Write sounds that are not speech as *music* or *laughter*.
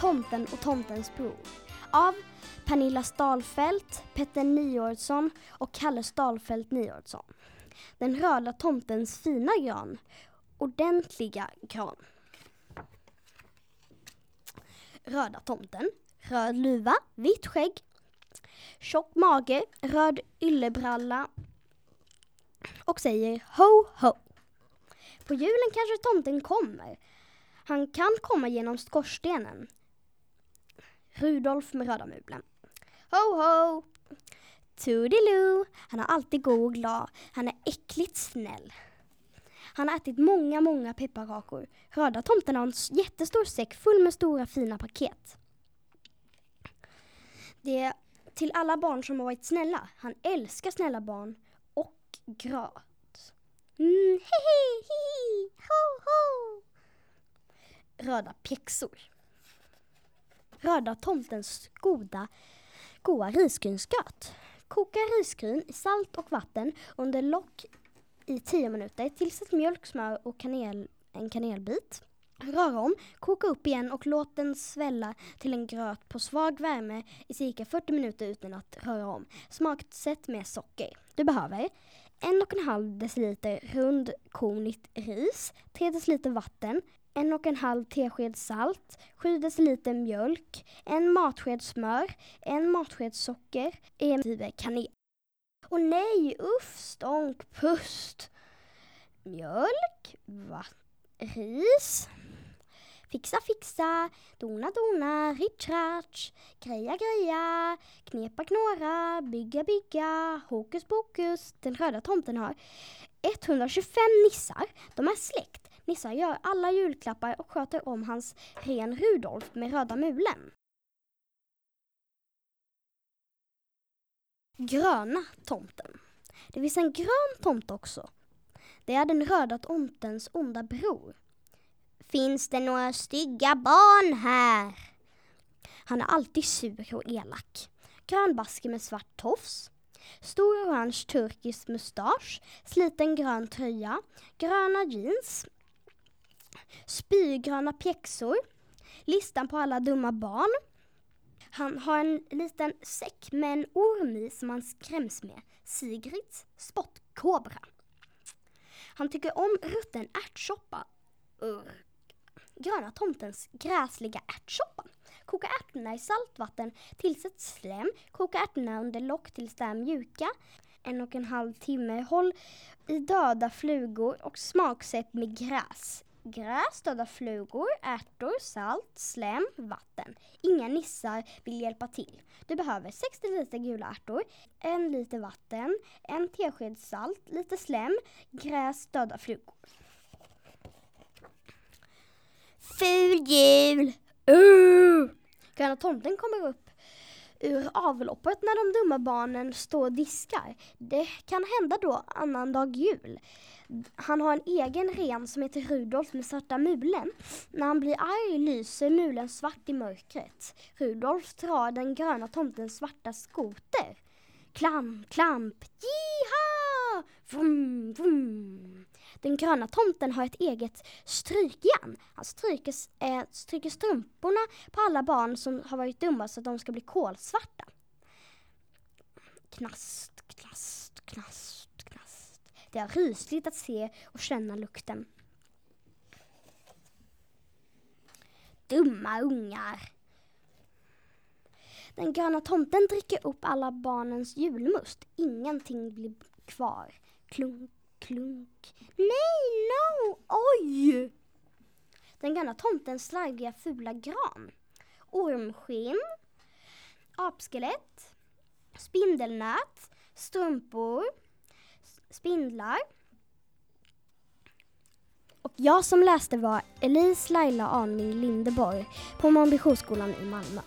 Tomten och tomtens bror av Pernilla Stalfelt, Petter Niordsson och Kalle Stalfelt Niordsson. Den röda tomtens fina gran. Ordentliga gran. Röda tomten. Röd luva, vitt skägg. Tjock mage, röd yllebralla och säger ho ho. På julen kanske tomten kommer. Han kan komma genom skorstenen. Rudolf med röda mulen. Ho ho! Toodiloo! Han är alltid god och glad. Han är äckligt snäll. Han har ätit många, många pepparkakor. Röda tomten har en jättestor säck full med stora fina paket. Det är till alla barn som har varit snälla. Han älskar snälla barn och gröt. Mm, *laughs* hehe, hihi, ho, ho. Röda pjäxor. Röda tomtens goda, goda risgrynsgröt. Koka risgryn i salt och vatten under lock i 10 minuter. Tillsätt mjölk, smör och kanel, en kanelbit. Rör om, koka upp igen och låt den svälla till en gröt på svag värme i cirka 40 minuter utan att röra om. Smaksätt med socker. Du behöver en och en halv deciliter rundkornigt ris, 3 deciliter vatten, en och en halv tesked salt, 7 deciliter mjölk, en matsked smör, en matsked socker, en skiva kanel. Och nej, uff, stånk, pust. Mjölk, ris, fixa, fixa, dona, dona, ritch, greja, greja, knepa, knåra, bygga, bygga, hokus pokus. Den röda tomten har 125 nissar. De är släkt. Nissa gör alla julklappar och sköter om hans ren Rudolf med röda mulen. Gröna tomten. Det finns en grön tomte också. Det är den röda tomtens onda bror. Finns det några stygga barn här? Han är alltid sur och elak. Grön basker med svart tofs. Stor orange turkisk mustasch. Sliten grön tröja. Gröna jeans. Spygröna pjäxor. Listan på alla dumma barn. Han har en liten säck med en orm i som han skräms med. Sigrids spottkobra. Han tycker om rutten ärtsoppa. Urr. Gröna tomtens gräsliga ärtsoppa. Koka ärtorna i saltvatten, tillsätt slem, koka ärtorna under lock tills de är mjuka. En och en halv timme. Håll i döda flugor och smaksätt med gräs. Gräs, döda flugor, ärtor, salt, slem, vatten. Inga nissar vill hjälpa till. Du behöver 60 liter gula ärtor, en liter vatten, en tesked salt, lite slem, gräs, döda flugor. Ful jul! Uh! Gröna tomten kommer upp ur avloppet när de dumma barnen står och diskar. Det kan hända då annandag jul. Han har en egen ren som heter Rudolf med svarta mulen. När han blir arg lyser mulen svart i mörkret. Rudolf drar den gröna tomtens svarta skoter. Klamp, klamp, jiha! Vroom, vroom. Den gröna tomten har ett eget strykjärn. Han stryker, eh, stryker strumporna på alla barn som har varit dumma så att de ska bli kolsvarta. Knast, knast, knast, knast. Det är rysligt att se och känna lukten. Dumma ungar. Den gröna tomten dricker upp alla barnens julmust. Ingenting blir kvar. Klunk, klunk. Nej, no, oj! Den gamla tomtens slarviga fula gran. Ormskinn, apskelett, spindelnät, strumpor, spindlar. Och jag som läste var Elise Laila Arning Lindeborg på Månbyskolan i Malmö.